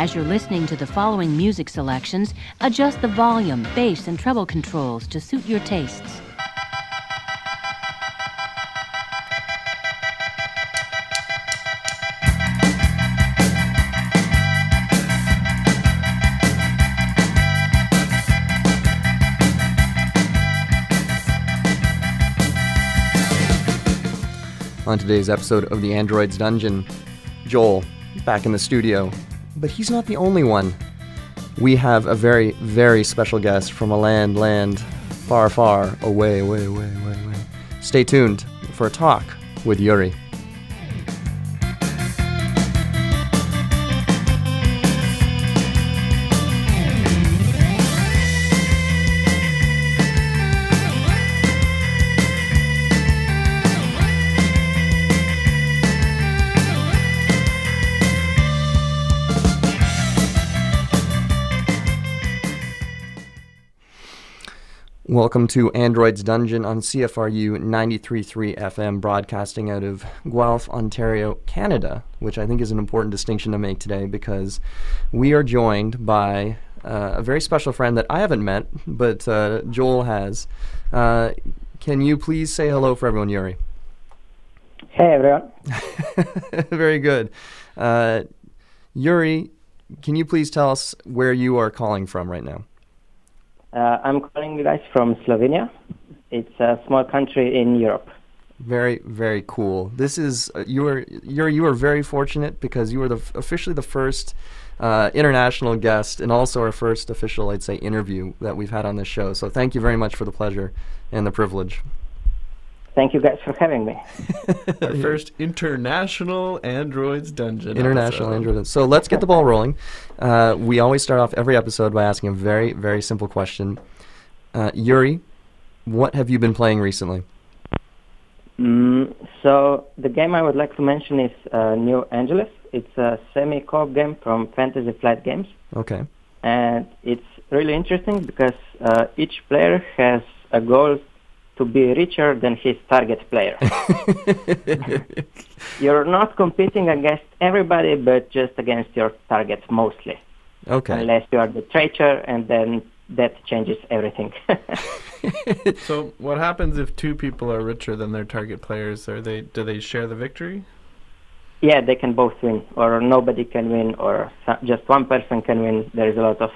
As you're listening to the following music selections, adjust the volume, bass, and treble controls to suit your tastes. On today's episode of the Androids Dungeon, Joel back in the studio, but he's not the only one. We have a very, very special guest from a land, land far, far away, away, away, away, away. Stay tuned for a talk with Yuri. Welcome to Android's Dungeon on CFRU 93.3 FM, broadcasting out of Guelph, Ontario, Canada, which I think is an important distinction to make today because we are joined by uh, a very special friend that I haven't met, but uh, Joel has. Uh, can you please say hello for everyone, Yuri? Hey, everyone. very good. Uh, Yuri, can you please tell us where you are calling from right now? Uh, I'm calling you guys from Slovenia. It's a small country in Europe. Very, very cool. This is uh, you are you are you are very fortunate because you are the f- officially the first uh, international guest and also our first official, I'd say, interview that we've had on this show. So thank you very much for the pleasure and the privilege. Thank you guys for having me. Our first international androids dungeon. International episode. Android. So let's get the ball rolling. Uh, we always start off every episode by asking a very, very simple question. Uh, Yuri, what have you been playing recently? Mm, so the game I would like to mention is uh, New Angeles. It's a semi-co-op game from Fantasy Flight Games, Okay. and it's really interesting because uh, each player has a goal to be richer than his target player. You're not competing against everybody, but just against your targets mostly. Okay. unless you are the traitor, and then that changes everything. So what happens if two people are richer than their target players? Are they do they share the victory? yeah, they can both win, or nobody can win, or just one person can win. There is a lot of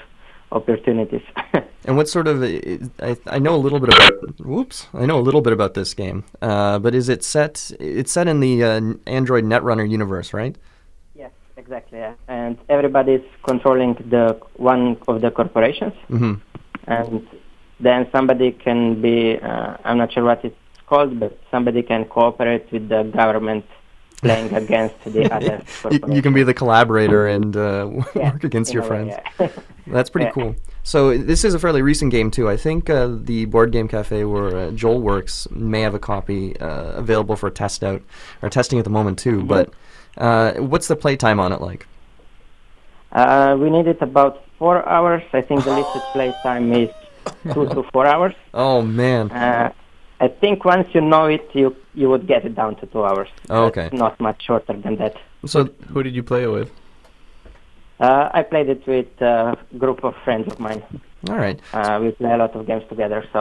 opportunities. And what sort of I, I know a little bit about whoops I know a little bit about this game, uh, but is it set? It's set in the uh, Android Netrunner universe, right? yes, exactly. Yeah. And everybody is controlling the one of the corporations, Mm-hmm. and then somebody can be uh, I'm not sure what it's called, but somebody can cooperate with the government playing against the other. you, you can be the collaborator and uh, Yeah, work against your a way, friends. yeah. That's pretty cool. So this is a fairly recent game too. I think uh, the board game cafe where uh, Joel works may have a copy uh, available for test out or testing at the moment too. Mm-hmm. But uh, what's the playtime on it like? Uh, we needed about four hours. I think the listed play time is two to four hours. Oh man. I think once you know it, you you would get it down to two hours. Oh, That's okay. Not much shorter than that. So Who did you play it with? Uh, I played it with a group of friends of mine. all right, Uh, we play a lot of games together, so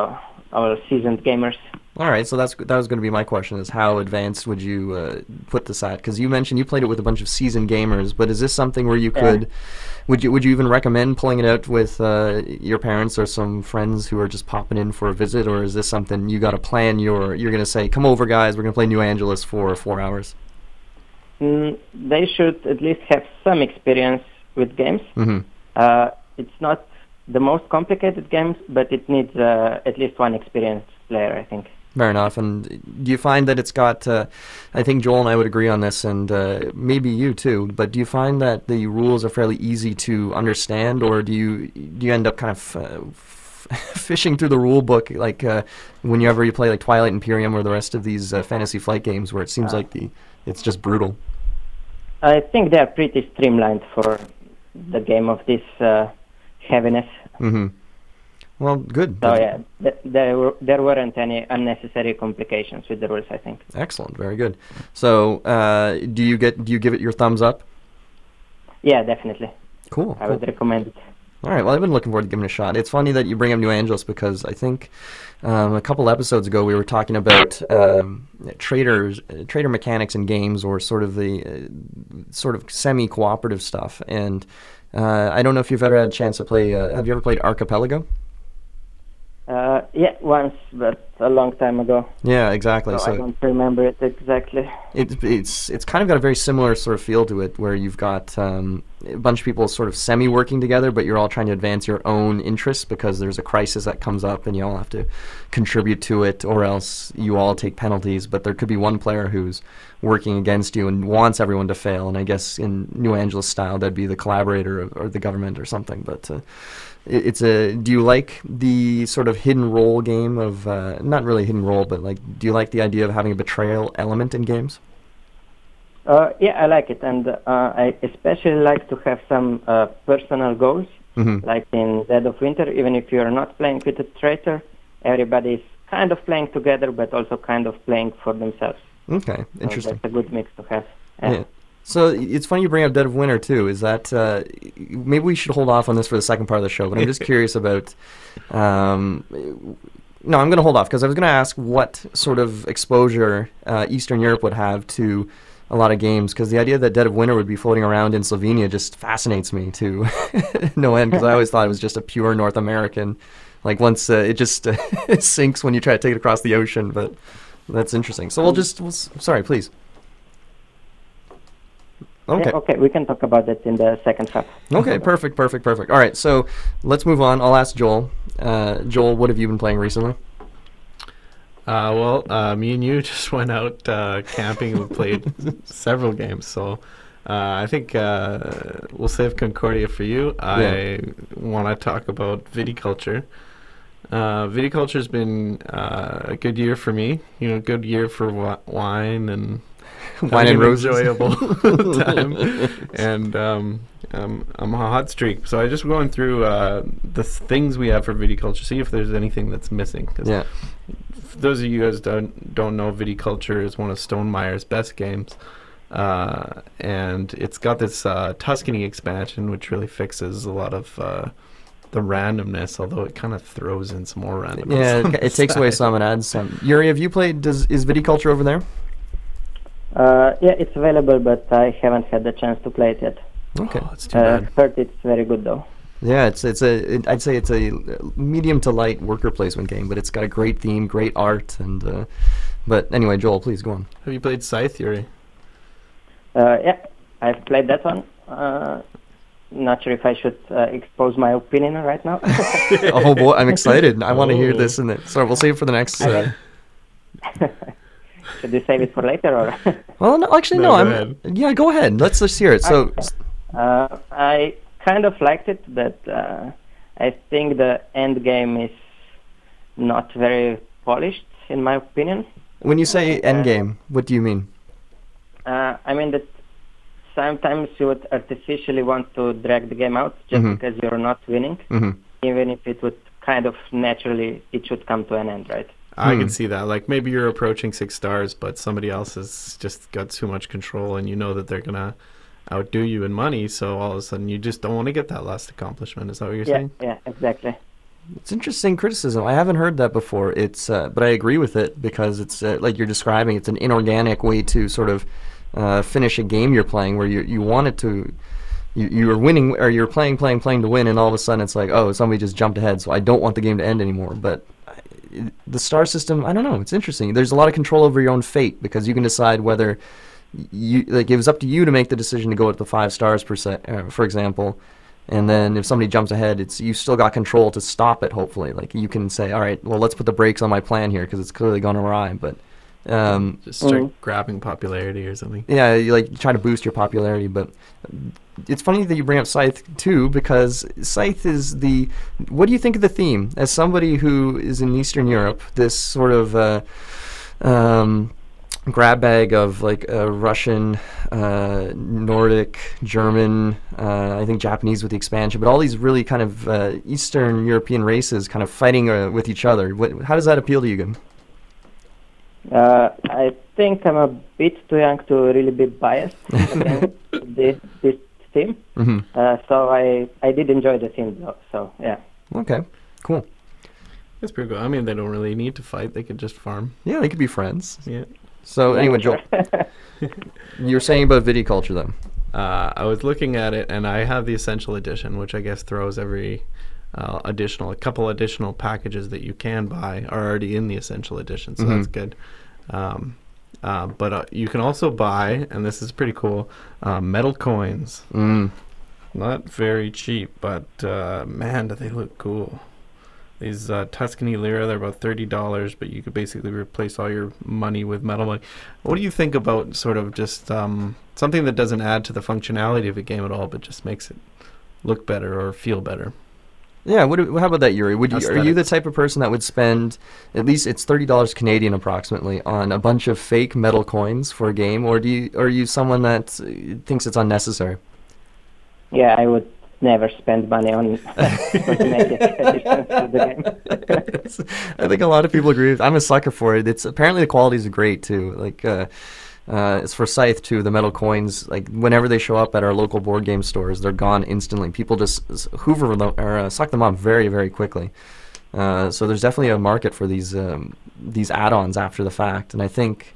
our seasoned gamers. all right. So that's that was going to be my question: is how advanced would you uh, put this at? Because you mentioned you played it with a bunch of seasoned gamers, but is this something where you Yeah. Would you would you even recommend pulling it out with uh, your parents or some friends who are just popping in for a visit, or is this something you got to plan? Your you're going to say, "Come over, guys. We're going to play New Angeles for four hours." Mm, they should at least have some experience with games. hmm Uh, it's not the most complicated games, but it needs uh, at least one experienced player, I think. Fair enough. And do you find that it's got? Uh, I think Joel and I would agree on this, and uh, maybe you too. But do you find that the rules are fairly easy to understand, or do you do you end up kind of uh, f- fishing through the rule book, like uh, whenever you play like Twilight Imperium or the rest of these uh, Fantasy Flight games, where it seems like the it's just brutal. I think they are pretty streamlined for the game of this uh, heaviness. hmm Well, good. So yeah, th- there were, there weren't any unnecessary complications with the rules. I think. Excellent. Very good. So, uh, do you get do you give it your thumbs up? Yeah, definitely. Cool. I cool. would recommend it. All right. Well, I've been looking forward to giving it a shot. It's funny that you bring up New Angeles because I think um, a couple episodes ago we were talking about um, traders, uh, trader mechanics in games, or sort of the uh, sort of semi-cooperative stuff. And uh, I don't know if you've ever had a chance to play. Uh, have you ever played Archipelago? Uh, yeah, once, but a long time ago. Yeah, exactly. So, I don't remember it exactly. It, it's it's kind of got a very similar sort of feel to it, where you've got um, a bunch of people sort of semi working together, but you're all trying to advance your own interests because there's a crisis that comes up, and you all have to contribute to it, or else you all take penalties. But there could be one player who's working against you and wants everyone to fail, and I guess in New Angeles style, that'd be the collaborator or, or the government or something. But uh, it's a. Do you like the sort of hidden role game of uh, not really hidden role, but like, do you like the idea of having a betrayal element in games? Uh, yeah, I like it, and uh, I especially like to have some uh, personal goals, Mm-hmm. like in Dead of Winter. Even if you're not playing with a traitor, everybody is kind of playing together, but also kind of playing for themselves. Okay, So interesting. that's a good mix to have. Yeah. So it's funny you bring up Dead of Winter too. Is that uh, maybe we should hold off on this for the second part of the show? But I'm just curious about. Um, no, I'm going to hold off because I was going to ask what sort of exposure uh, Eastern Europe would have to a lot of games because the idea that Dead of Winter would be floating around in Slovenia just fascinates me to no end because I always thought it was just a pure North American. Like once uh, it just uh, sinks when you try to take it across the ocean, but that's interesting. So we'll just we'll, sorry, please. Okay. Yeah, okay, we can talk about that in the second half. Okay, perfect, perfect, perfect. All right, so let's move on. I'll ask Joel. Uh, Joel, what have you been playing recently? Uh, well, uh, me and you just went out uh, camping. We played several games, so uh, I think uh, we'll save Concordia for you. Yeah. I want to talk about viticulture. Uh, viticulture's been uh, a good year for me. You know, good year for wi- wine and Wine and roses. enjoyable time. And um, um, I'm on a hot streak, so I just going through uh, the things we have for viticulture. See if there's anything that's missing. 'cause Yeah. for those of you guys don't don't know, Viticulture is one of Stonemaier's best games, uh, and it's got this uh, Tuscany expansion, which really fixes a lot of uh, the randomness. Although it kind of throws in some more randomness. Yeah, it, it takes away some and adds some. Yuri, have you played? Does is viticulture over there? Uh, yeah, it's available, but I haven't had the chance to play it yet. Okay. Oh, it's too Uh, bad. heard it's very good though. Yeah, it's it's a it, I'd say it's a medium to light worker placement game, but it's got a great theme, great art, and uh, but anyway, Joel, please go on. Have you played Scythe Yuri? Uh, yeah, I've played that one. Uh, not sure if I should uh, expose my opinion right now. oh boy, I'm excited. I want to hear Oh. this. And then, sorry, we'll save it for the next. Uh, should we save it for later or? well, no, actually, No, no. I'm. ahead. Yeah, go ahead. Let's just hear it. So, Uh, I kind of liked it, but uh, I think the end game is not very polished, in my opinion. when you say endgame, what do you mean? Uh, I mean that sometimes you would artificially want to drag the game out just Mhm. because you're not winning, hmm even if it would kind of naturally it should come to an end, right? I Hmm. can see that. Like maybe you're approaching six stars, but somebody else has just got too much control, and you know that they're gonna outdo you in money. So all of a sudden, you just don't want to get that last accomplishment. Is that what you're yeah, saying? yeah, exactly. It's interesting criticism. I haven't heard that before. It's, uh, but I agree with it because it's uh, like you're describing. It's an inorganic way to sort of uh, finish a game you're playing, where you you want it to. You, you were winning, or you're playing, playing, playing to win, and all of a sudden it's like, oh, somebody just jumped ahead, so I don't want the game to end anymore. But I- the star system, I don't know. It's interesting. There's a lot of control over your own fate because you can decide whether you like it was up to you to make the decision to go with the five stars per se, uh, for example. And then if somebody jumps ahead, it's you still got control to stop it. Hopefully, like you can say, all right, well, let's put the brakes on my plan here because it's clearly gone awry. But um, Just start Mhm. grabbing popularity or something. yeah, you like try to boost your popularity, but it's funny that you bring up Scythe too because Scythe is the. What do you think of the theme? As somebody who is in Eastern Europe, this sort of uh, um, grab bag of like uh, Russian, uh, Nordic, German, uh, I think Japanese with the expansion, but all these really kind of uh, Eastern European races kind of fighting uh, with each other. What, how does that appeal to you? Uh, I think I'm a bit too young to really be biased against this, this team. hmm Uh, so I I did enjoy the team though. So yeah. Okay, cool. That's pretty cool. I mean, they don't really need to fight; they could just farm. Yeah, they could be friends. Yeah. So anyway, Joel, you were saying about viticulture then. Uh, I was looking at it, and I have the essential edition, which I guess throws every uh, additional, a couple additional packages that you can buy are already in the essential edition, so that's Mhm. good. Um, uh, but uh, you can also buy, and this is pretty cool, uh, metal coins. Mm. Not very cheap, but uh, man, do they look cool. These uh, Tuscany lira, they're about thirty dollars, but you could basically replace all your money with metal money. What do you think about sort of just um, something that doesn't add to the functionality of a game at all, but just makes it look better or feel better? Yeah, what, how about that, Yuri? Would you, are you the type of person that would spend at least it's thirty dollars Canadian approximately on a bunch of fake metal coins for a game, or do you are you someone that uh, thinks it's unnecessary? Yeah, I would never spend money on cosmetic the game. I think a lot of people agree. I'm a sucker for it. It's apparently the quality is great too. Like uh, uh, it's for Scythe too. The metal coins, like whenever they show up at our local board game stores, they're gone instantly. People just hoover them or uh, suck them up very very quickly. Uh, so there's definitely a market for these um, these add-ons after the fact, and I think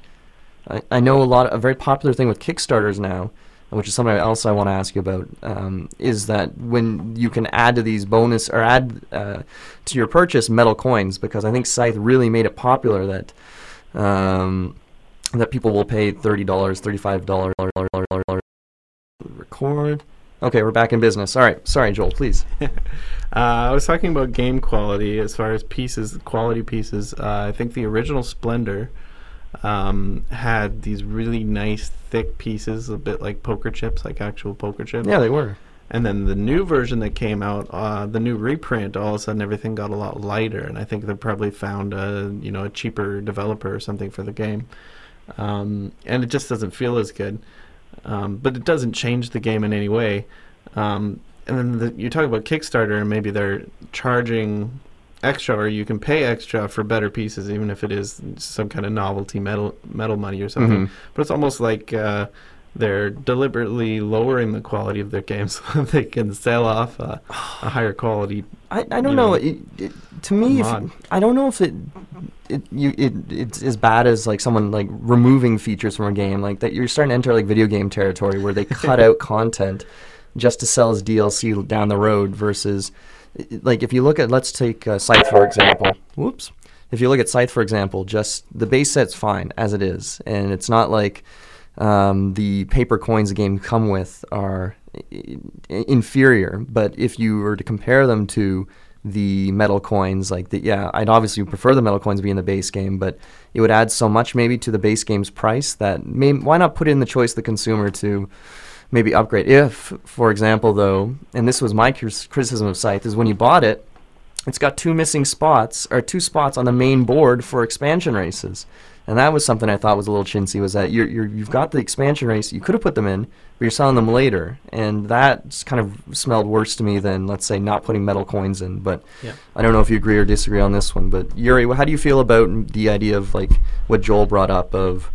I, I know a lot. Of, a very popular thing with Kickstarters now, which is something else I want to ask you about, um, is that when you can add to these bonus or add uh, to your purchase metal coins, because I think Scythe really made it popular that um, that people will pay thirty dollars, thirty-five dollars. Record. Okay, we're back in business. All right, sorry, Joel. Please. Uh, I was talking about game quality as far as pieces, quality pieces. Uh, I think the original Splendor um, had these really nice thick pieces, a bit like poker chips, like actual poker chips. Yeah, they were. And then the new version that came out, uh, the new reprint, all of a sudden everything got a lot lighter, and I think they probably found a you know a cheaper developer or something for the game, um, and it just doesn't feel as good. Um, but it doesn't change the game in any way. Um, and then the, you talk about Kickstarter, and maybe they're charging extra, or you can pay extra for better pieces, even if it is some kind of novelty metal metal money or something. Mhm. But it's almost like uh, they're deliberately lowering the quality of their games so they can sell off a, a higher quality. I, I don't you know. know, It, it, to me, if. I don't know if it it you it it's as bad as like someone like removing features from a game like that. You're starting to enter like video game territory where they cut out content just to sell as DLC down the road versus like if you look at let's take uh, Scythe for example. Whoops. If you look at Scythe for example, just the base set's fine as it is, and it's not like um, the paper coins the game come with are inferior. But if you were to compare them to the metal coins, like the yeah, I'd obviously prefer the metal coins be in the base game, but it would add so much maybe to the base game's price that may, why not put in the choice of the consumer to maybe upgrade. If, for example, though, and this was my criticism of Scythe, is when you bought it, it's got two missing spots or two spots on the main board for expansion races. And that was something I thought was a little chintzy. Was that you're, you're you've got the expansion race, you could have put them in, but you're selling them later, and that kind of smelled worse to me than let's say not putting metal coins in. But Yeah. I don't know if you agree or disagree on this one. But Yuri, how do you feel about the idea of like what Joel brought up of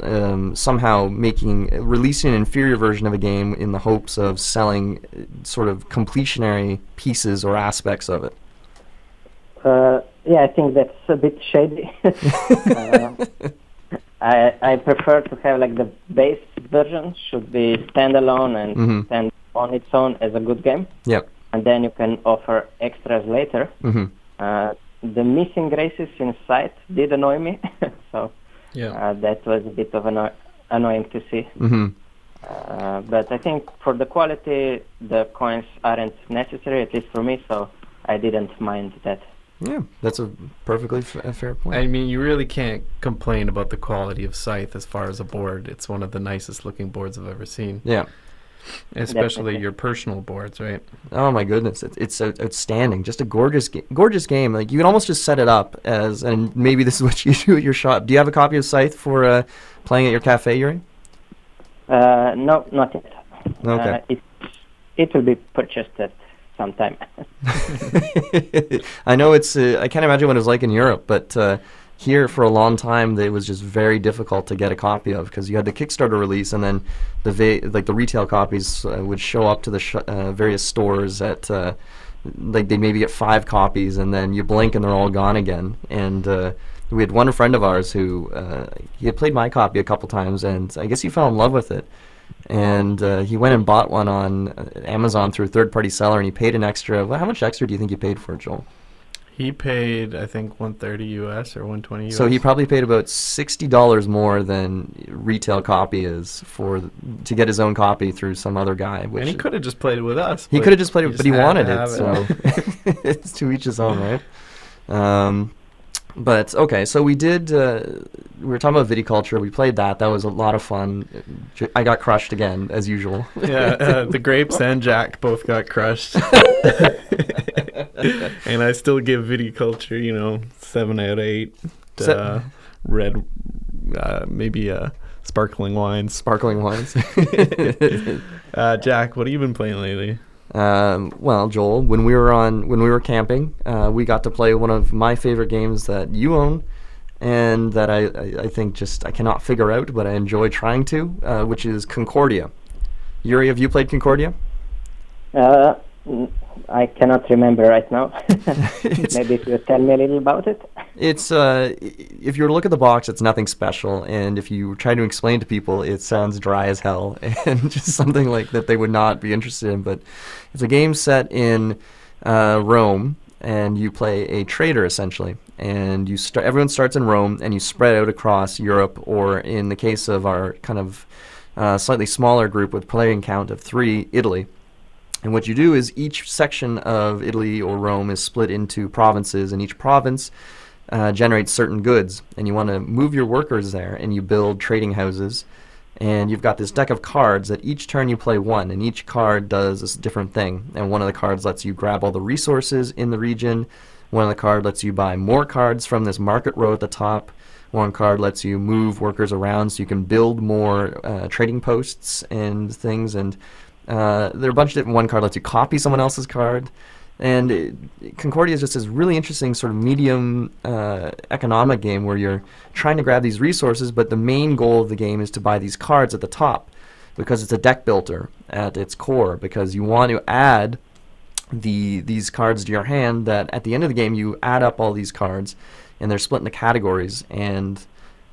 um, somehow making releasing an inferior version of a game in the hopes of selling uh, sort of completionary pieces or aspects of it? Uh, yeah, I think that's a bit shady. uh, I I prefer to have like the base version should be standalone and Mhm. stand on its own as a good game, Yep. and then you can offer extras later. hmm Uh, the missing races in Scythe did annoy me, so Yeah. uh, that was a bit of anno- annoying to see. hmm Uh, but I think for the quality, the coins aren't necessary, at least for me, so I didn't mind that. Yeah, that's a perfectly f- a fair point. I mean, you really can't complain about the quality of Scythe as far as a board. It's one of the nicest looking boards I've ever seen, yeah. especially Definitely. your personal boards, right? Oh my goodness, it's it's outstanding. Just a gorgeous, ga- gorgeous game. Like you can almost just set it up as, and maybe this is what you do at your shop. Do you have a copy of Scythe for uh, playing at your cafe, Yuri? Uh, no, not yet. Okay. Uh, it, it will be purchased at some time. I know it's. Uh, I can't imagine what it was like in Europe, but uh, here for a long time it was just very difficult to get a copy of because you had the Kickstarter release and then the va- like the retail copies uh, would show up to the sh- uh, various stores at uh, like they maybe get five copies and then you blink and they're all gone again and uh, we had one friend of ours who he had played my copy a couple times and I guess he fell in love with it and uh, he went and bought one on uh, Amazon through a third party seller and he paid an extra well, how much extra do you think he paid for it Joel He paid, I think, 130 US or 120 US. So he probably paid about sixty dollars more than retail copy is for to get his own copy through some other guy. Which and he could have just played it with us. he could have just played it, but he wanted it. have So it's to each his own, right? Um, but okay, so we did. Uh, we were talking about viticulture. We played that. That was a lot of fun. I got crushed again, as usual. yeah, uh, the grapes and Jack both got crushed. and I still give viticulture, you know, seven out of eight. Uh, red, uh, maybe uh, sparkling wines. Sparkling wines. Uh, Jack, what have you been playing lately? Um, well, Joel, when we were on when we were camping, uh, we got to play one of my favorite games that you own, and that I, I, I think just I cannot figure out, but I enjoy trying to, uh, which is Concordia. Yuri, have you played Concordia? Uh, I cannot remember right now. Maybe if you tell me a little about it. It's uh, if you look at the box, it's nothing special, and if you try to explain to people, it sounds dry as hell and just something like that they would not be interested in. But it's a game set in uh, Rome, and you play a trader essentially, and you start. Everyone starts in Rome, and you spread out across Europe, or in the case of our kind of uh, slightly smaller group with playing count of three, Italy. And what you do is each section of Italy or Rome is split into provinces, and each province uh, generates certain goods. And you want to move your workers there, and you build trading houses. And you've got this deck of cards that each turn you play one, and each card does a different thing. And one of the cards lets you grab all the resources in the region. One of the card lets you buy more cards from this market row at the top. One card lets you move workers around so you can build more uh, trading posts and things. And uh, there are a bunch of different. One card lets you copy someone else's card, and it, Concordia is just this really interesting sort of medium uh, economic game where you're trying to grab these resources, but the main goal of the game is to buy these cards at the top, because it's a deck builder at its core. Because you want to add the these cards to your hand. That at the end of the game you add up all these cards, and they're split into categories and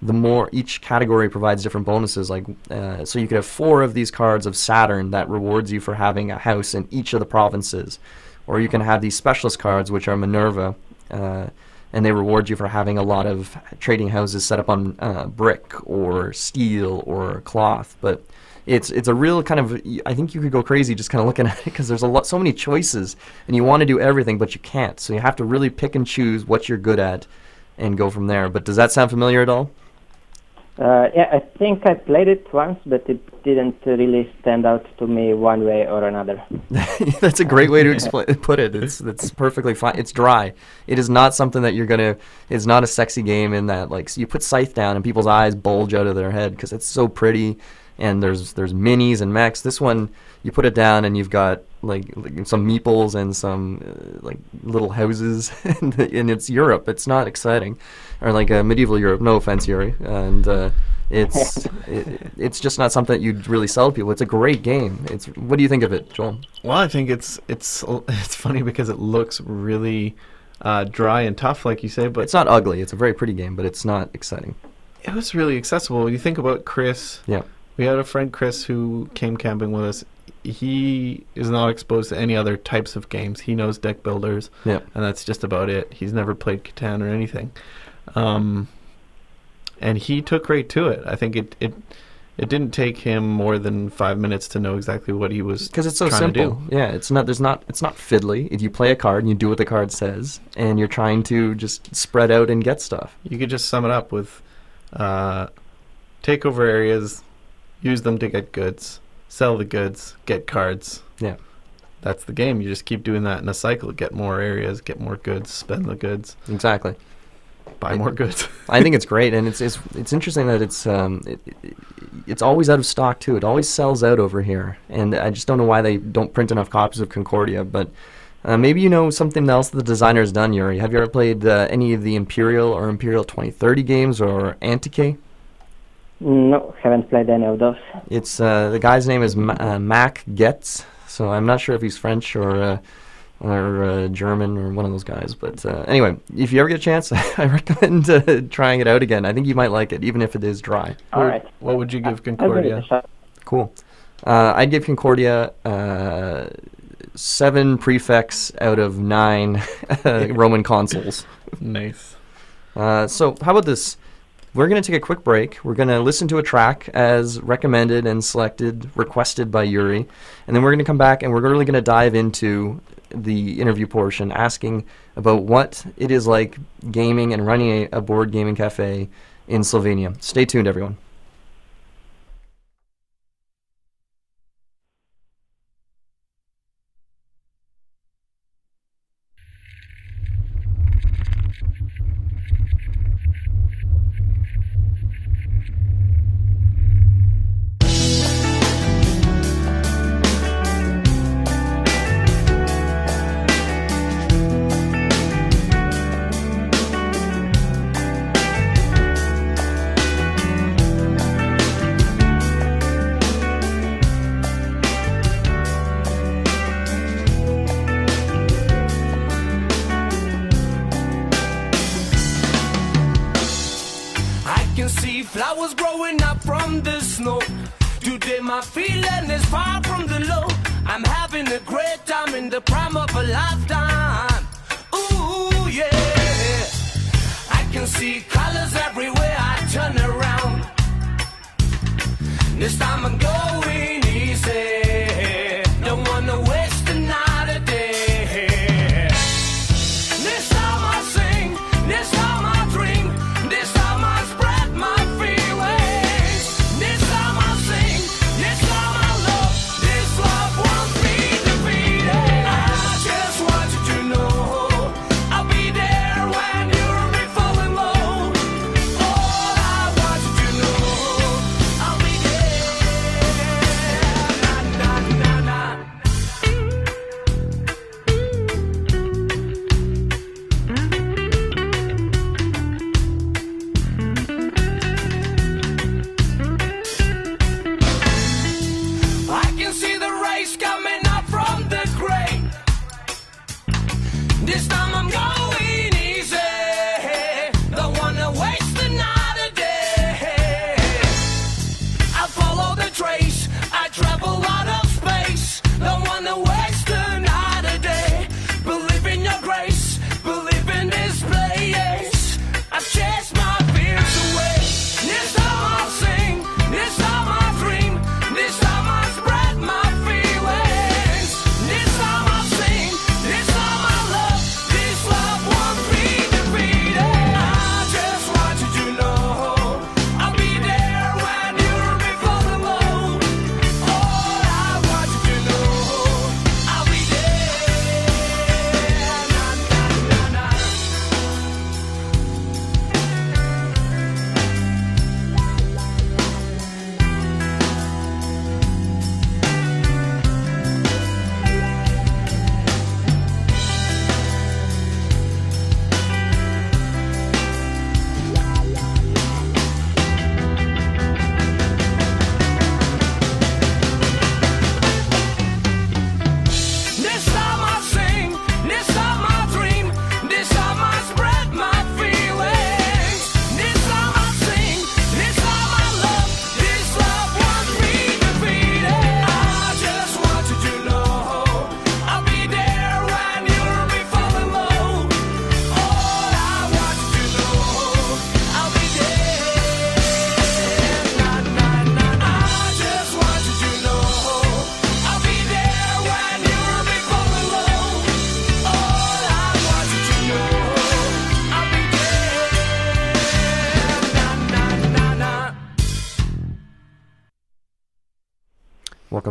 the more each category provides different bonuses like uh, so you could have four of these cards of saturn that rewards you for having a house in each of the provinces. Or you can have these specialist cards which are minerva uh, and they reward you for having a lot of trading houses set up on uh, brick or steel or cloth. But it's it's a real kind of I think you could go crazy just kind of looking at it because there's a lot so many choices and you want to do everything but you can't. So you have to really pick and choose what you're good at and go from there. But does that sound familiar at all Uh, yeah, I think I played it once, but it didn't really stand out to me one way or another. That's a great way to explain put it. It's it's perfectly fine. It's dry. It is not something that you're gonna. It's not a sexy game in that like you put Scythe down and people's eyes bulge out of their head because it's so pretty, and there's there's minis and mechs. This one you put it down and you've got like, like some meeples and some uh, like little houses, and, and it's Europe. It's not exciting, or like uh, medieval Europe. No offense, Yuri, and. Uh, it's it, it's just not something that you'd really sell to people. It's a great game. It's what do you think of it, Joel? Well, I think it's it's it's funny because it looks really uh, dry and tough, like you say, but It's not ugly. It's a very pretty game, but it's not exciting. it was really accessible. When you think about Chris, Yeah. we had a friend Chris who came camping with us. He is not exposed to any other types of games. He knows deck builders, Yeah. and that's just about it. He's never played Catan or anything, um, and he took right to it. I think it it it didn't take him more than five minutes to know exactly what he was Because it's so trying to simple. Yeah, it's not. There's not. It's not fiddly. If you play a card and you do what the card says, and you're trying to just spread out and get stuff. You could just sum it up with uh, take over areas, use them to get goods, sell the goods, get cards. Yeah. That's the game. You just keep doing that in a cycle. Get more areas, get more goods, spend the goods, Exactly. buy more goods. I think it's great, and it's it's it's interesting that it's um it, it, it's always out of stock too. It always sells out over here, and I just don't know why they don't print enough copies of Concordia. But Uh, maybe you know something else that the designer's done, Yuri. Have you ever played uh, any of the Imperial or Imperial 2030 games or Antike? No, haven't played any of those. It's uh, the guy's name is Ma- uh, Mac Gerdts, so I'm not sure if he's French or uh, or uh, German or one of those guys. But uh, anyway, if you ever get a chance, I recommend uh, trying it out again. I think you might like it, even if it is dry. All right. What would you give I'll give it Concordia? Cool. Uh, I'd give Concordia uh, seven prefects out of nine uh, Roman consuls. Nice. Uh, so, how about this? We're going to take a quick break. We're going to listen to a track as recommended and selected, requested by Yuri. And then we're going to come back and we're really going to dive into the interview portion, asking about what it is like gaming and running a, a board gaming cafe in Slovenia. Stay tuned, everyone.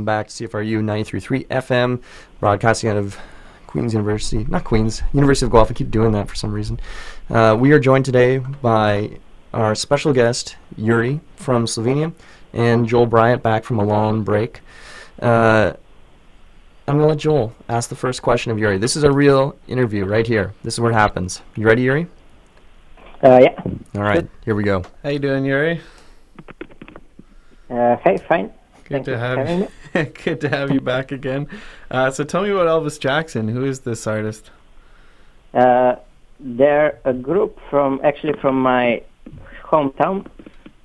Welcome back to CFRU 93.3 FM, broadcasting out of Queen's University. Not Queen's, University of Guelph. I keep doing that for some reason. Uh, we are joined today by our special guest, Yuri from Slovenia, and Joel Bryant back from a long break. Uh, I'm gonna let Joel ask the first question of Yuri. This is a real interview right here. This is where it happens. You ready, Yuri? Uh, yeah. All right, here we go. How you doing, Yuri? Uh, hey, fine. Good Thank to have you. Good to have you back again. Uh, so tell me about Elvis Jackson. Who is this artist? Uh, they're a group from actually from my hometown.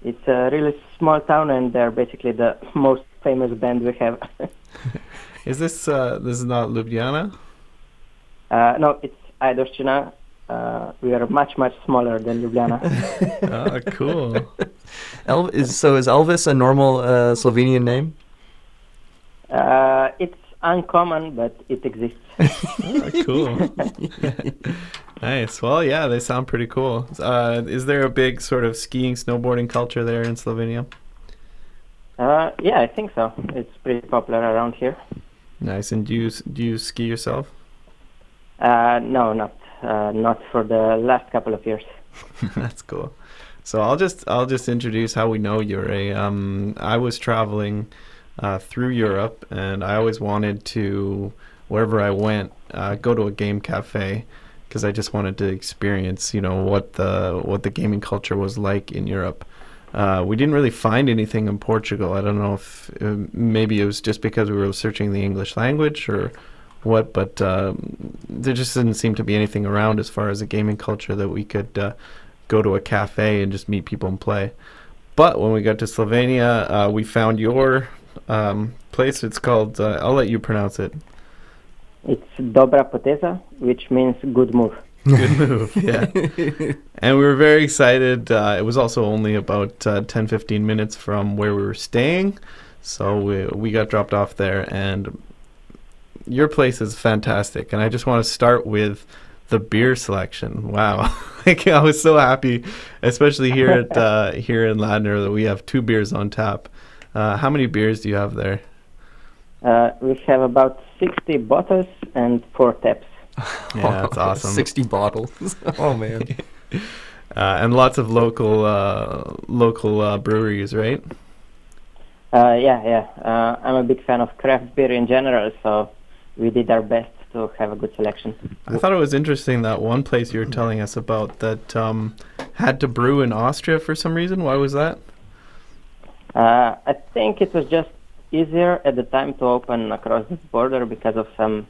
It's a really small town, and they're basically the most famous band we have. Is this uh, this is not Ljubljana? uh, no, it's Ajdovščina. Uh, we are much much smaller than Ljubljana. oh, cool. El- is so is Elvis a normal uh, Slovenian name? uh, it's uncommon, but it exists. Oh, cool. nice. Well, yeah, they sound pretty cool. Uh, is there a big sort of skiing, snowboarding culture there in Slovenia? Uh, yeah, I think so. It's pretty popular around here. Nice. And do you do you ski yourself? Uh, no, not uh, not for the last couple of years. That's cool. So I'll just I'll just introduce how we know Yuri. Um, I was traveling uh, through Europe, and I always wanted to wherever I went uh, go to a game cafe because I just wanted to experience you know what the what the gaming culture was like in Europe. Uh, we didn't really find anything in Portugal. I don't know if uh, maybe it was just because we were searching the English language or what, but um, there just didn't seem to be anything around as far as a gaming culture that we could uh, go to a cafe and just meet people and play. But when we got to Slovenia, uh, we found your um, place. It's called, uh, I'll let you pronounce it. It's dobra poteza, which means good move. Good move, yeah. and we were very excited. Uh, it was also only about uh, 10 15 minutes from where we were staying. So we, we got dropped off there, and your place is fantastic. And I just want to start with the beer selection. Wow. like, I was so happy, especially here at uh, here in Ladner, that we have two beers on tap. Uh, how many beers do you have there? Uh, we have about 60 bottles and four taps. Yeah, that's awesome. Sixty bottles. oh man. Uh, and lots of local uh, local uh, breweries, right? Uh, yeah, yeah. Uh, I'm a big fan of craft beer in general, so we did our best to have a good selection. I thought it was interesting that one place you were telling us about that um, had to brew in Austria for some reason. Why was that? Uh, I think it was just easier at the time to open across the border because of some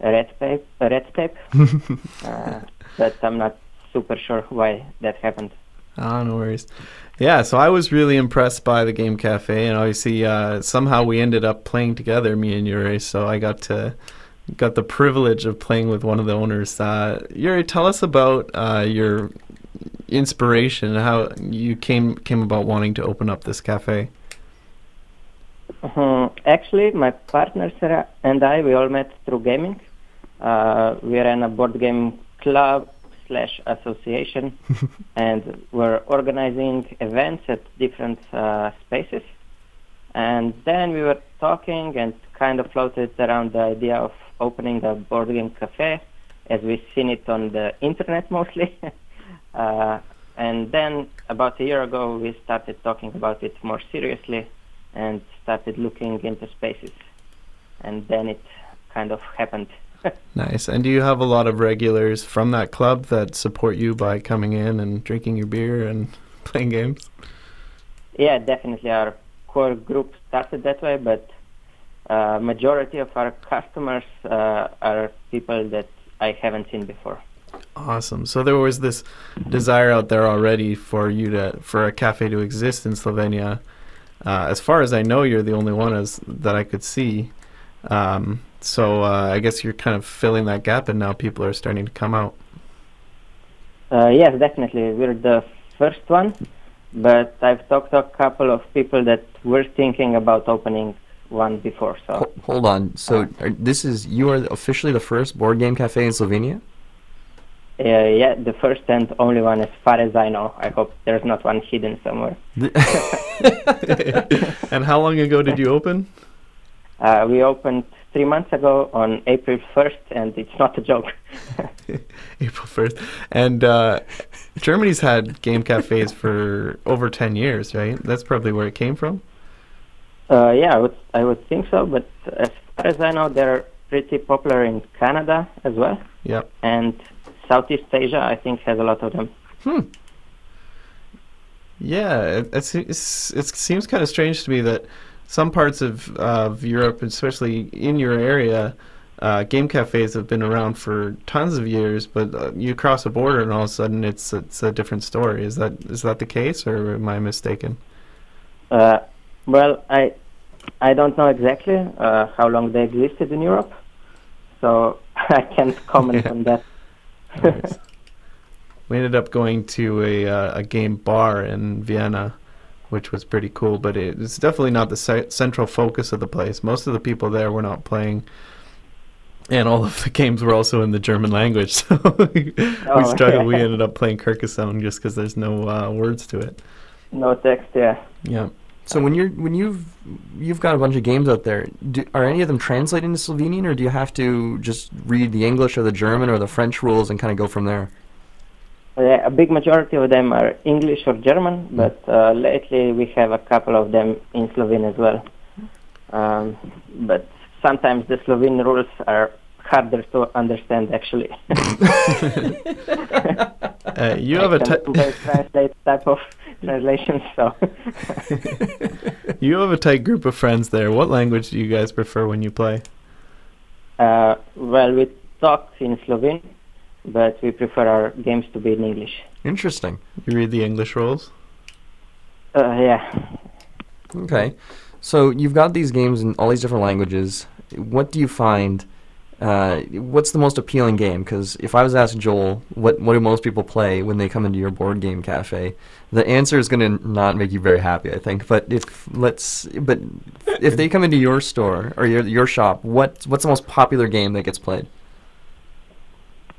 red tape. Red tape. uh, but I'm not super sure why that happened. Oh, no worries. Yeah, so I was really impressed by the Game Cafe, and obviously uh, somehow we ended up playing together, me and Yuri. So I got to got the privilege of playing with one of the owners. Uh, Yuri, tell us about uh, your inspiration, how you came came about wanting to open up this cafe. Mhm. Actually, my partner Sarah and I, we all met through gaming. Uh, we ran a board game club slash association, and we're organizing events at different uh, spaces. And then we were talking and kind of floated around the idea of opening a board game cafe, as we've seen it on the internet mostly. uh, and then about a year ago, we started talking about it more seriously and started looking into spaces. And then it kind of happened. Nice. And do you have a lot of regulars from that club that support you by coming in and drinking your beer and playing games? yeah, definitely our core group started that way, but uh, majority of our customers uh, are people that I haven't seen before. Awesome. So there was this desire out there already for you to for a cafe to exist in Slovenia. Uh, as far as I know, you're the only one as that I could see. Um, so uh, I guess you're kind of filling that gap, and now people are starting to come out. Uh, yes, definitely. We're the first one, but I've talked to a couple of people that were thinking about opening one before. So Ho- hold on. So are, this is you are officially the first board game cafe in Slovenia. uh, yeah, the first and only one as far as I know. I hope there's not one hidden somewhere. and how long ago did you open? Uh, we opened three months ago on April 1st, and it's not a joke. April 1st. And uh, Germany's had game cafes for over 10 years, right? That's probably where it came from. Uh, yeah, I would I would think so, but as far as I know, they're pretty popular in Canada as well, Yep. and Southeast Asia, I think, has a lot of them. Hmm. Yeah, it, it's, it's, it seems kind of strange to me that some parts of, of Europe, especially in your area, uh, game cafes have been around for tons of years, but uh, you cross a border and all of a sudden it's it's a different story. Is that is that the case, or am I mistaken? Uh, well, I I don't know exactly uh, how long they existed in Europe, so I can't comment Yeah. on that. We ended up going to a uh, a game bar in Vienna, which was pretty cool. But it, it's definitely not the ce- central focus of the place. Most of the people there were not playing, and all of the games were also in the German language. So we, we Oh, struggled. We ended up playing Carcassonne just because there's no uh, words to it. no text, yeah. Yeah. So when you're when you've you've got a bunch of games out there, do, are any of them translated into Slovenian, or do you have to just read the English or the German or the French rules and kind of go from there? Yeah, a big majority of them are English or German, but uh, lately we have a couple of them in Slovene as well. Um, but sometimes the Slovene rules are harder to understand actually. Uh, you have a Like ti- the Google translate type of translation, so you have a tight group of friends there. What language do you guys prefer when you play? uh, well, we talk in Slovene, but we prefer our games to be in English. Interesting. You read the English rules. Uh, yeah. Okay. So you've got these games in all these different languages. What do you find? Uh, what's the most appealing game? Because if I was asked Joel, what what do most people play when they come into your board game cafe? The answer is going to not make you very happy, I think. But if let's, but if they come into your store or your your shop, what what's the most popular game that gets played?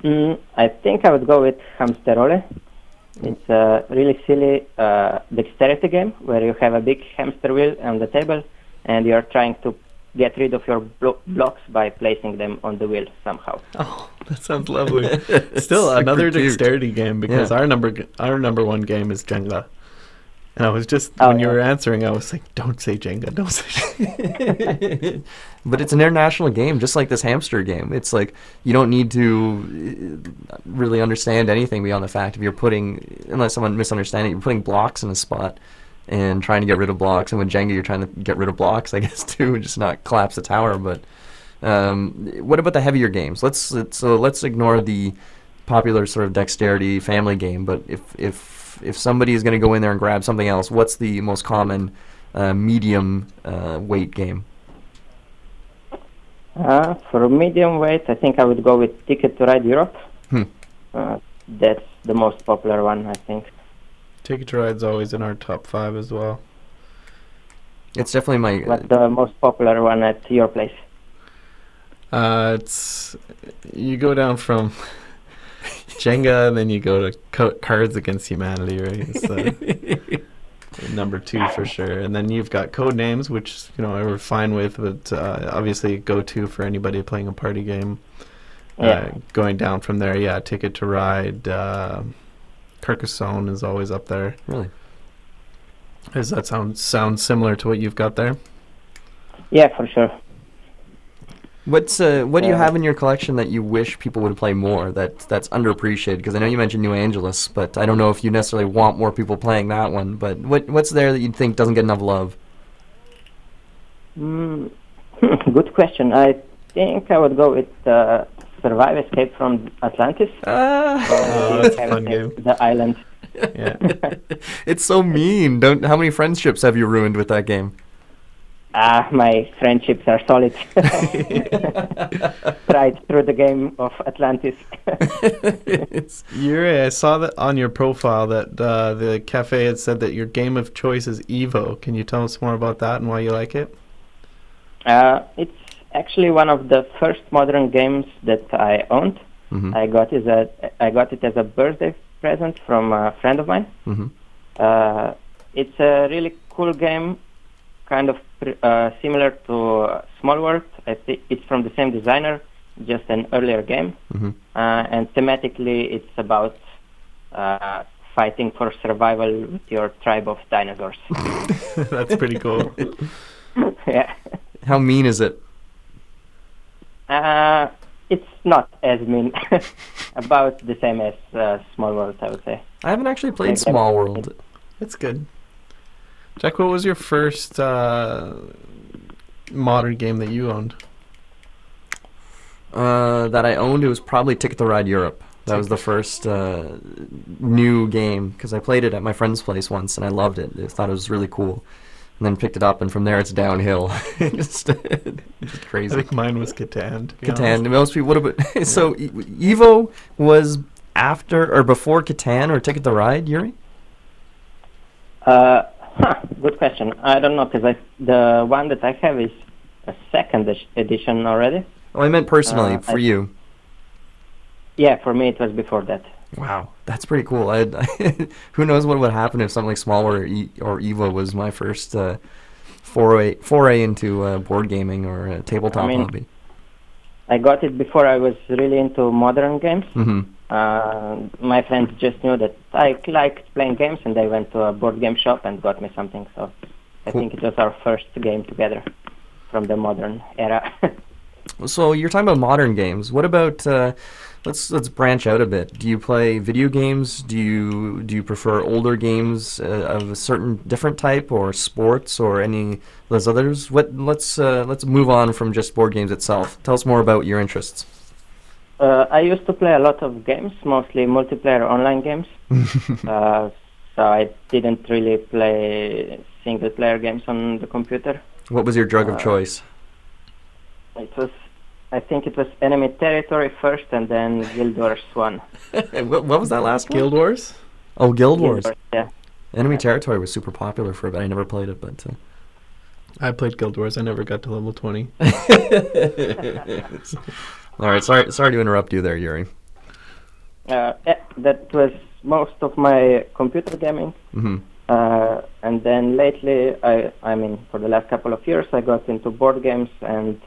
Mm, I think I would go with Hamsterrolle. It's a really silly uh, dexterity game where you have a big hamster wheel on the table and you're trying to get rid of your blo- blocks by placing them on the wheel somehow. Oh, that sounds lovely. Still another cute. dexterity game because Yeah. our number our number one game is Jenga. And I was just Oh, when you were answering, I was like, "Don't say Jenga, don't say." Jenga. but it's an international game, just like this hamster game. It's like you don't need to uh, really understand anything beyond the fact if you're putting, unless someone misunderstands it, you're putting blocks in a spot and trying to get rid of blocks. And with Jenga, you're trying to get rid of blocks, I guess, too, and just not collapse the tower. But um, what about the heavier games? Let's, let's so let's ignore the popular sort of dexterity family game. But if if if somebody is going to go in there and grab something else, what's the most common uh, medium uh, weight game? Uh, for medium weight, I think I would go with Ticket to Ride Europe. Hmm. Uh, that's the most popular one, I think. Ticket to Ride's always in our top five as well. It's definitely my. What's the most popular one at your place? Uh, it's you go down from Jenga, and then you go to co- Cards Against Humanity, right? It's, uh, number two for sure, and then you've got Code Names, which you know we're fine with, but uh, obviously go to for anybody playing a party game. Yeah. Uh, going down from there, yeah, Ticket to Ride, uh, Carcassonne is always up there. really. Does that sound sound similar to what you've got there? Yeah, for sure. What's uh, what do you Uh, have in your collection that you wish people would play more? That that's underappreciated because I know you mentioned New Angeles, but I don't know if you necessarily want more people playing that one. But what what's there that you think doesn't get enough love? Mm, good question. I think I would go with uh, Survive Escape from Atlantis. Ah, Oh, that's a fun game. The island. Yeah. it's so mean. Don't how many friendships have you ruined with that game? Ah, my friendships are solid. right through the game of Atlantis. it's, Yuri, I saw that on your profile that uh, the cafe had said that your game of choice is Evo. Can you tell us more about that and why you like it? uh, it's actually one of the first modern games that I owned. hmm I got it as a, I got it as a birthday present from a friend of mine. hmm Uh, it's a really cool game, kind of pr- uh, similar to uh, Small World. I think it's from the same designer, just an earlier game. hmm Uh, and thematically, it's about uh, fighting for survival with your tribe of dinosaurs. That's pretty cool. yeah. How mean is it? Uh, it's not as mean, about the same as uh, Small World, I would say. I haven't actually played Small World. It's good. Jack, what was your first uh, modern game that you owned? Uh, that I owned, it was probably Ticket to Ride Europe. That was the first uh, new game because I played it at my friend's place once and I loved it. I thought it was really cool. And then picked it up, and from there it's downhill. just, just I crazy. think mine was Catan. Catan. Most people. What about so? E- Evo was after or before Catan or Ticket to Ride, Yuri? Uh, huh, good question. I don't know because the one that I have is a second edition already. Oh, I meant personally Uh, for I- you. Yeah, for me it was before that. Wow, that's pretty cool. I, who knows what would happen if something like Small or, e, or Evo was my first uh, foray foray into uh, board gaming or tabletop I mean- hobby. I got it before I was really into modern games. hmm Uh, my friends just knew that I liked playing games, and they went to a board game shop and got me something. So I Cool. think it was our first game together from the modern era. So you're talking about modern games. What about? Uh, let's let's branch out a bit. Do you play video games? Do you do you prefer older games uh, of a certain different type, or sports, or any of those others? What? Let's uh, let's move on from just board games itself. Tell us more about your interests. Uh, I used to play a lot of games, mostly multiplayer online games. uh, so I didn't really play single player games on the computer. What was your drug of Uh, choice? It was, I think it was Enemy Territory first, and then Guild Wars One. what, what was that last? Guild Wars? Oh, Guild Wars. yeah. Enemy Territory was super popular for a bit. I never played it, but uh, I played Guild Wars. I never got to level 20. all right. Sorry, sorry to interrupt you there, Yuri. Uh, yeah, that was most of my computer gaming. hmm Uh, and then lately, I, I mean, for the last couple of years, I got into board games and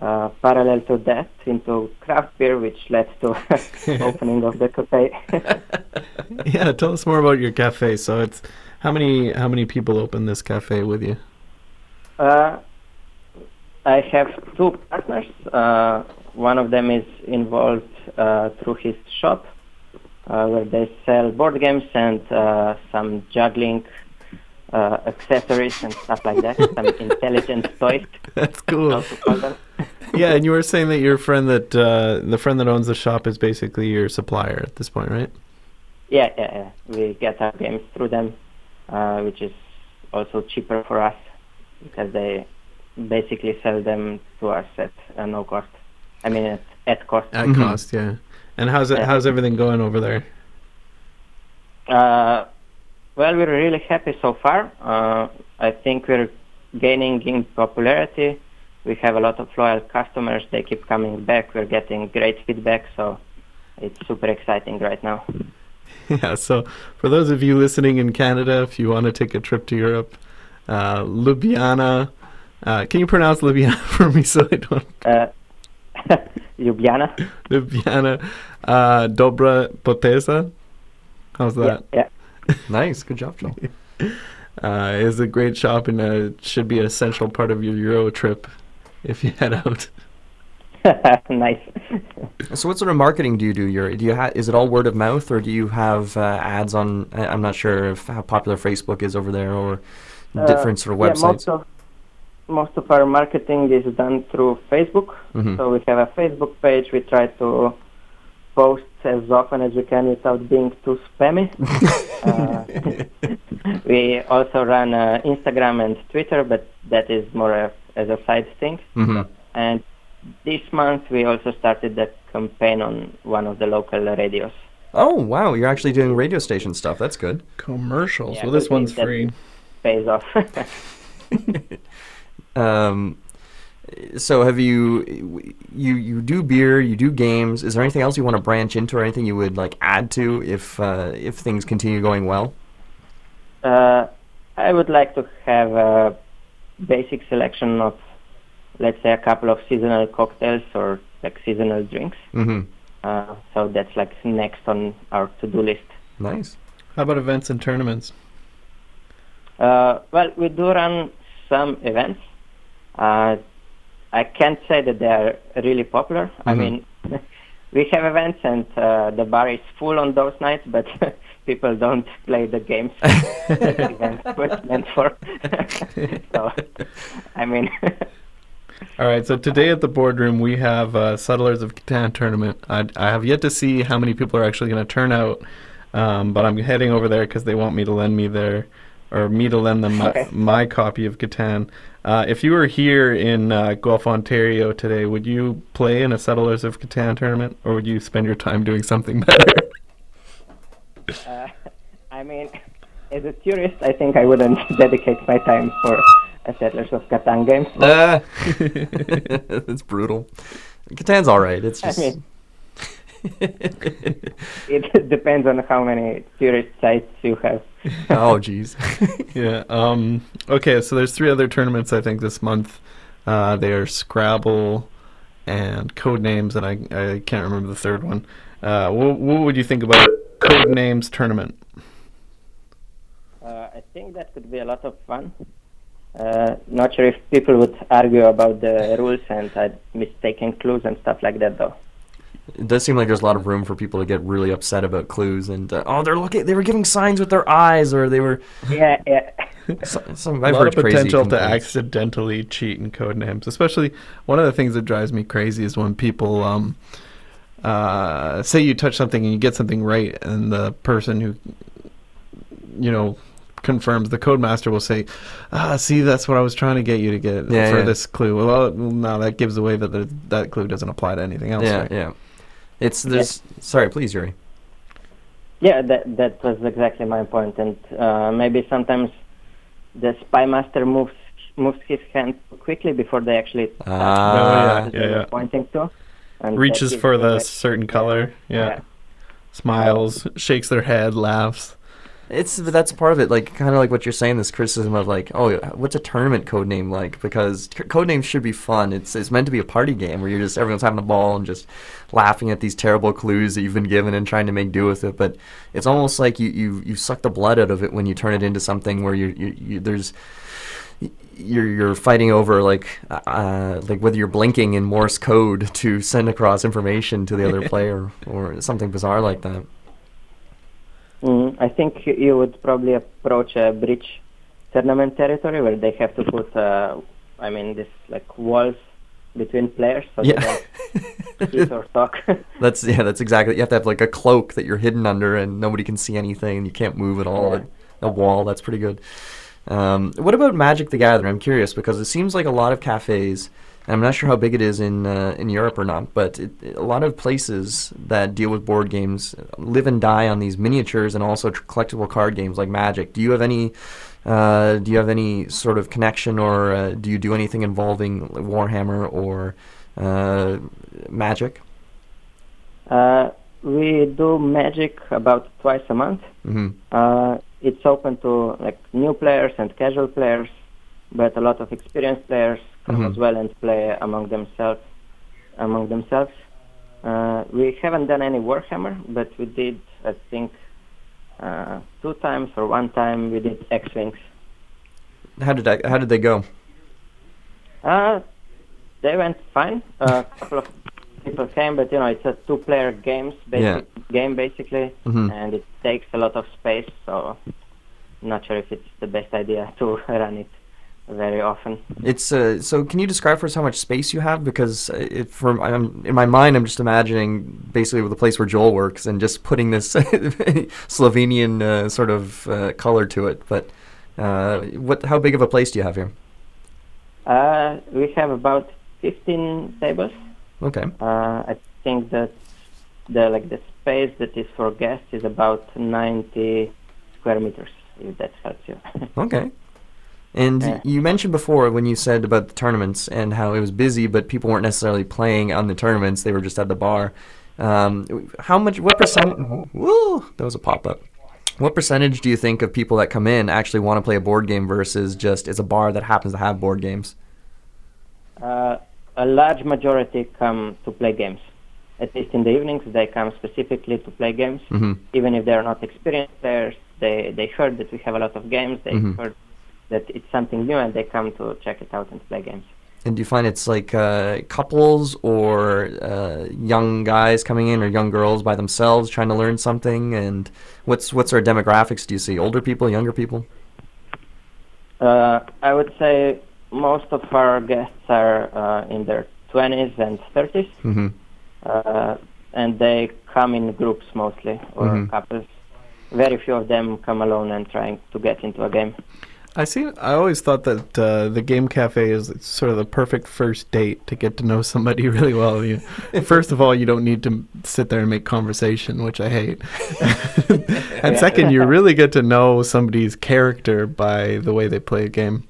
uh, parallel to that, into craft beer, which led to opening of the cafe. yeah, tell us more about your cafe. So it's how many how many people open this cafe with you? uh, I have two partners. One of them is involved uh, through his shop, uh, where they sell board games and uh, some juggling uh, accessories and stuff like that, some intelligent toys. That's cool. to call them. yeah, and you were saying that your friend that uh, the friend that owns the shop is basically your supplier at this point, right? Yeah, yeah, yeah. We get our games through them, uh, which is also cheaper for us because they basically sell them to us at uh, no cost. I mean, at, at cost. At Mhm. cost, yeah. And how's it? Yeah. How's everything going over there? Uh, well, we're really happy so far. Uh, I think we're gaining in popularity. We have a lot of loyal customers. They keep coming back. We're getting great feedback, so it's super exciting right now. Yeah. So for those of you listening in Canada, if you want to take a trip to Europe, uh, Ljubljana. Uh, can you pronounce Ljubljana for me so I don't? Ljubljana. Ljubljana, uh, Dobra Poteza. How's that? yeah. Nice, good job, Joel. Uh, is a great shop and uh, should be an essential part of your Euro trip if you head out. nice. So, what sort of marketing do you do? Yuri? Do you ha- is it all word of mouth, or do you have uh, ads on? I- I'm not sure if how popular Facebook is over there, or Uh, different sort of yeah, websites. most of most of our marketing is done through Facebook. Mhm. So we have a Facebook page. We try to post as often as we can without being too spammy. uh, we also run uh, Instagram and Twitter, but that is more a, as a side thing. Mhm. And this month we also started the campaign on one of the local radios. Oh wow, you're actually doing radio station stuff. That's good. Commercials. Yeah, well, this one's free. Pays off. Um, so have you you you do beer, you do games. Is there anything else you want to branch into, or anything you would like add to if uh, if things continue going well? Uh, I would like to have a basic selection of, let's say, a couple of seasonal cocktails or like seasonal drinks. Mm-hmm. Uh, so that's like next on our to-do list. Nice. How about events and tournaments? Uh, well, we do run some events. Uh, I can't say that they are really popular. I Mhm. mean, we have events and uh, the bar is full on those nights, but people don't play the games that the event was meant for. so, I mean, All right, so today at the boardroom we have uh, Settlers of Catan tournament. I, I have yet to see how many people are actually going to turn out, um, but I'm heading over there because they want me to lend me their, or me to lend them my, Okay. my copy of Catan. Uh, if you were here in uh, Guelph, Ontario today, would you play in a Settlers of Catan tournament, or would you spend your time doing something better? uh, I mean, as a tourist, I think I wouldn't dedicate my time for a Settlers of Catan game. It's brutal. Catan's all right. It's I just. mean- It depends on how many tourist sites you have. oh, jeez. yeah. Um, okay, so there's three other tournaments I think this month. Uh, they are Scrabble and Code Names, and I I can't remember the third one. Uh, what, what would you think about Code Names tournament? Uh, I think that could be a lot of fun. Uh, not sure if people would argue about the rules and uh, mistaken clues and stuff like that, though. It does seem like there's a lot of room for people to get really upset about clues and uh, oh, they're looking, they were giving signs with their eyes, or they were. Yeah, yeah. Some, some, A I've lot heard of crazy potential to accidentally cheat in code names. Especially one of the things that drives me crazy is when people um, uh, say you touch something and you get something right, and the person who you know confirms the code master will say, "Ah, see, that's what I was trying to get you to get Yeah, for yeah. this clue." Well, no, that gives away that the, that clue doesn't apply to anything else. Yeah, right? yeah. It's there's. Sorry, please, Yuri. Yeah, that that was exactly my point, and uh, maybe sometimes the spy master moves moves his hand quickly before they actually touch Ah. the yeah, they're yeah. pointing to, and Reaches for away- the certain color. Yeah. yeah. Smiles, shakes their head, laughs. It's that's part of it, like kind of like what you're saying. This criticism of like, oh, what's a tournament code name like? Because code names should be fun. It's it's meant to be a party game where you're just everyone's having a ball and just laughing at these terrible clues that you've been given and trying to make do with it. But it's almost like you you you suck the blood out of it when you turn it into something where you you, you there's you're you're fighting over like uh, like whether you're blinking in Morse code to send across information to the other player or something bizarre like that. Mm, I think you- would probably approach a bridge tournament territory where they have to put, uh, I mean, this like walls between players so Yeah. they don't or talk. That's yeah, that's exactly. You have to have like a cloak that you're hidden under, and nobody can see anything, and you can't move at all. Yeah. A wall. That's pretty good. Um, what about Magic the Gathering? I'm curious because it seems like a lot of cafes, and I'm not sure how big it is in uh, in Europe or not, but it, a lot of places that deal with board games live and die on these miniatures and also tr- collectible card games like Magic. Do you have any? Uh, do you have any sort of connection, or uh, do you do anything involving Warhammer or uh, Magic? uh, we do magic about twice a month. hmm Uh, it's open to like new players and casual players, but a lot of experienced players Mhm. as well and play among themselves. Among themselves, uh, we haven't done any Warhammer, but we did, I think, uh, two times or one time we did X-wings. How did I, how did they go? Uh, they went fine. A couple of people came, but you know it's a two-player games basic game basically, Mhm. and it takes a lot of space. So, not sure if it's the best idea to run it very often. It's uh, so. Can you describe for us how much space you have? Because uh, it, from I'm, in my mind, I'm just imagining basically the place where Joel works and just putting this Slovenian uh, sort of uh, color to it. But uh, what? How big of a place do you have here? Uh, we have about 15 tables. Okay. Uh, I think that the like the space that is for guests is about 90 square meters. If that helps you. Okay. And Yeah. you mentioned before when you said about the tournaments and how it was busy, but people weren't necessarily playing on the tournaments; they were just at the bar. Um, how much? What percent? Woo! That was a pop up. What percentage do you think of people that come in actually want to play a board game versus just it's a bar that happens to have board games? Uh, a large majority come to play games. At least in the evenings, they come specifically to play games. hmm Even if they're not experienced players, they, they heard that we have a lot of games. They Mhm. heard that it's something new, and they come to check it out and play games. And do you find it's like uh, couples or uh, young guys coming in or young girls by themselves trying to learn something? And what's what sort of demographics do you see? Older people, younger people? Uh, I would say most of our guests are uh, in their 20s and 30s, Mm-hmm. uh, and they come in groups mostly or Mhm. couples. Very few of them come alone and trying to get into a game. I see. I always thought that uh, the game cafe is sort of the perfect first date to get to know somebody really well. You, first of all, you don't need to sit there and make conversation, which I hate. and Yeah. second, you really get to know somebody's character by the way they play a game.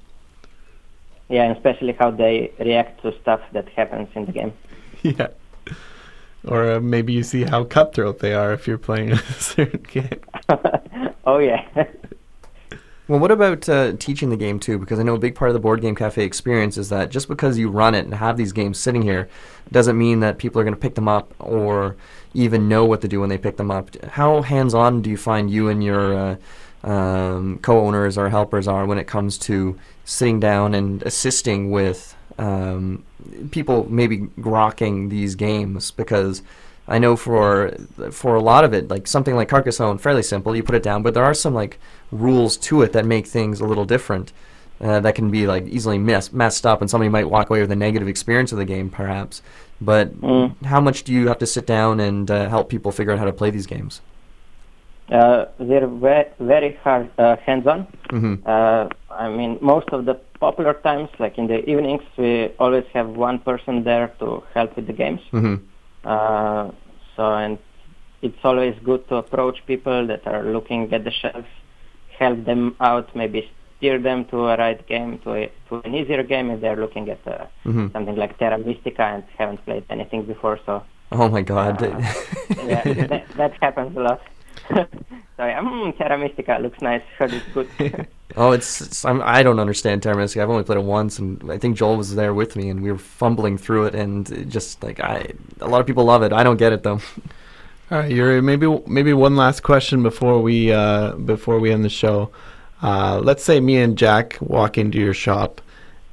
Yeah, and especially how they react to stuff that happens in the game. yeah. Or uh, maybe you see how cutthroat they are if you're playing a certain game. oh yeah. Well, what about uh, teaching the game too? Because I know a big part of the board game cafe experience is that just because you run it and have these games sitting here, doesn't mean that people are going to pick them up or even know what to do when they pick them up. How hands-on do you find you and your uh, um, co-owners or helpers are when it comes to sitting down and assisting with um, people maybe grokking these games? Because I know for for a lot of it, like something like Carcassonne, fairly simple. You put it down, but there are some like rules to it that make things a little different. Uh, that can be like easily mess, messed up, and somebody might walk away with a negative experience of the game, perhaps. But Mm. how much do you have to sit down and uh, help people figure out how to play these games? Uh, they're ve- very hard, uh, hands-on. hmm Uh, I mean, most of the popular times, like in the evenings, we always have one person there to help with the games. hmm Uh, so, and it's always good to approach people that are looking at the shelves, help them out, maybe steer them to a right game, to, a, to an easier game if they're looking at uh, hmm something like Terra Mystica and haven't played anything before. So, Oh my God! Uh, yeah, that, that happens a lot. so, yeah, mm, Terra Mystica looks nice. Heard it's good. Oh, it's, it's I'm, I don't understand Terra Mystica. I've only played it once, and I think Joel was there with me, and we were fumbling through it, and it just like I, a lot of people love it. I don't get it though. All right, Yuri. Maybe maybe one last question before we uh, before we end the show. Uh, let's say me and Jack walk into your shop,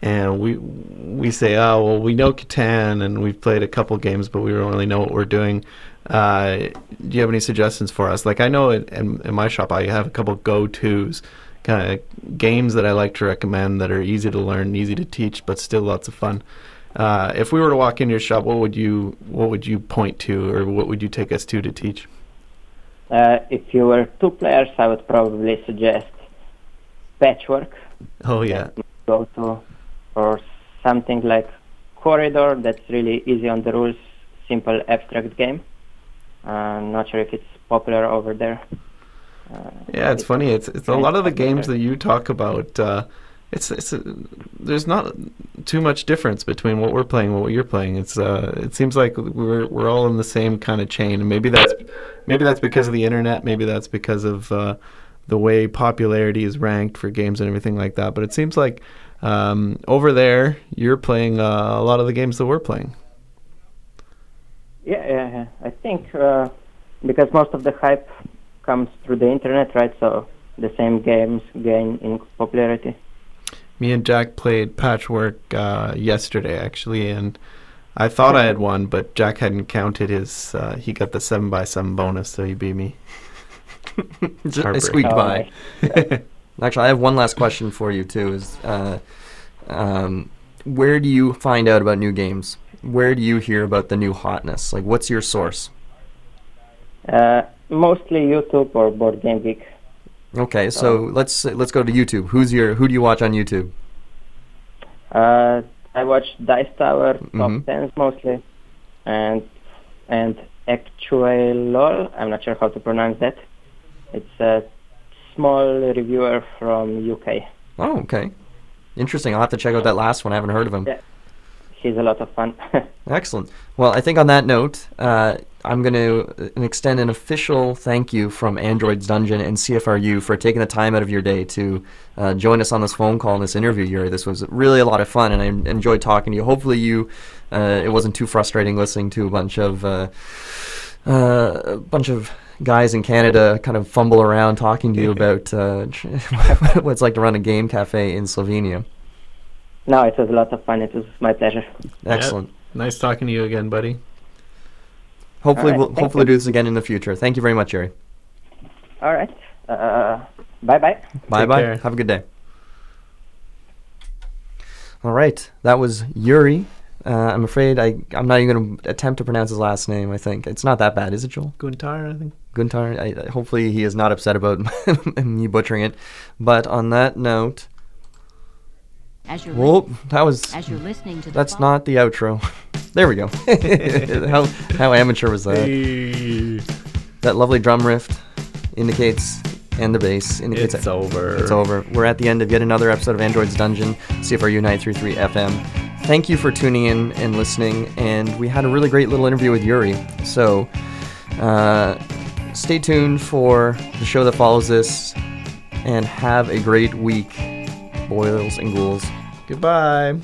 and we we say, "Oh, well, we know Catan, and we've played a couple games, but we don't really know what we're doing." Uh, do you have any suggestions for us? Like I know in, in, in my shop, I have a couple go-tos, kind of games that I like to recommend that are easy to learn, easy to teach, but still lots of fun. Uh, if we were to walk into your shop, what would you what would you point to, or what would you take us to to teach? uh, if you were two players, I would probably suggest Patchwork. Oh yeah, go to, or something like Quoridor. That's really easy on the rules, simple abstract game. Uh, not sure if it's popular over there. Uh, yeah. It's funny. It's it's a lot of the games that you talk about. Uh, it's it's a, there's not too much difference between what we're playing and what you're playing. It's uh it seems like we're we're all in the same kind of chain, and maybe that's maybe that's because of the internet. Maybe that's because of uh, the way popularity is ranked for games and everything like that. But it seems like um, over there you're playing uh, a lot of the games that we're playing. Yeah, yeah, yeah. I think uh, because most of the hype comes through the internet, right? So the same games gain in popularity. Me and Jack played Patchwork uh, yesterday, actually, and I thought I had won, but Jack hadn't counted his. Uh, he got the seven by seven bonus, so he beat me. I squeaked Oh, by. nice. Actually, I have one last question for you too. Is uh, um, where do you find out about new games? Where do you hear about the new hotness? Like, what's your source? Uh, mostly YouTube or Board Game Geek. Okay, so let's let's go to YouTube. Who's your who do you watch on YouTube? Uh, I watch Dice Tower, top tens mostly, and and Actualol. I'm not sure how to pronounce that. It's a small reviewer from UK. Oh, okay, interesting. I'll have to check out that last one. I haven't heard of him. Yeah. He's a lot of fun. Excellent. Well, I think on that note, uh, I'm going to extend an official thank you from Android's Dungeon and CFRU for taking the time out of your day to uh, join us on this phone call and this interview, Yuri. This was really a lot of fun, and I enjoyed talking to you. Hopefully, you uh, it wasn't too frustrating listening to a bunch of uh, uh, a bunch of guys in Canada kind of fumble around talking to you about uh, what it's like to run a game cafe in Slovenia. No, it was a lot of fun. It was my pleasure. Excellent. Nice talking to you again, buddy. Hopefully, Alright, we'll thank hopefully you. do this again in the future. Thank you very much, Yuri. All right. Uh, bye bye. Bye bye. Have a good day. All right, that was Yuri. Uh, I'm afraid I I'm not even going to attempt to pronounce his last name. I think it's not that bad, is it, Joel? Guntar, I think. Guntar. I, I- hopefully, he is not upset about me butchering it. But on that note, As you're, whoop, that was. As you're listening to that's fol- not the outro. there we go. how how amateur was that? Hey, That lovely drum riff indicates, and the bass indicates it's over. It's over. We're at the end of yet another episode of Android's Dungeon, CFRU 933 FM. Thank you for tuning in and listening, and we had a really great little interview with Yuri. So, uh, stay tuned for the show that follows this, and have a great week, boils and ghouls. Goodbye.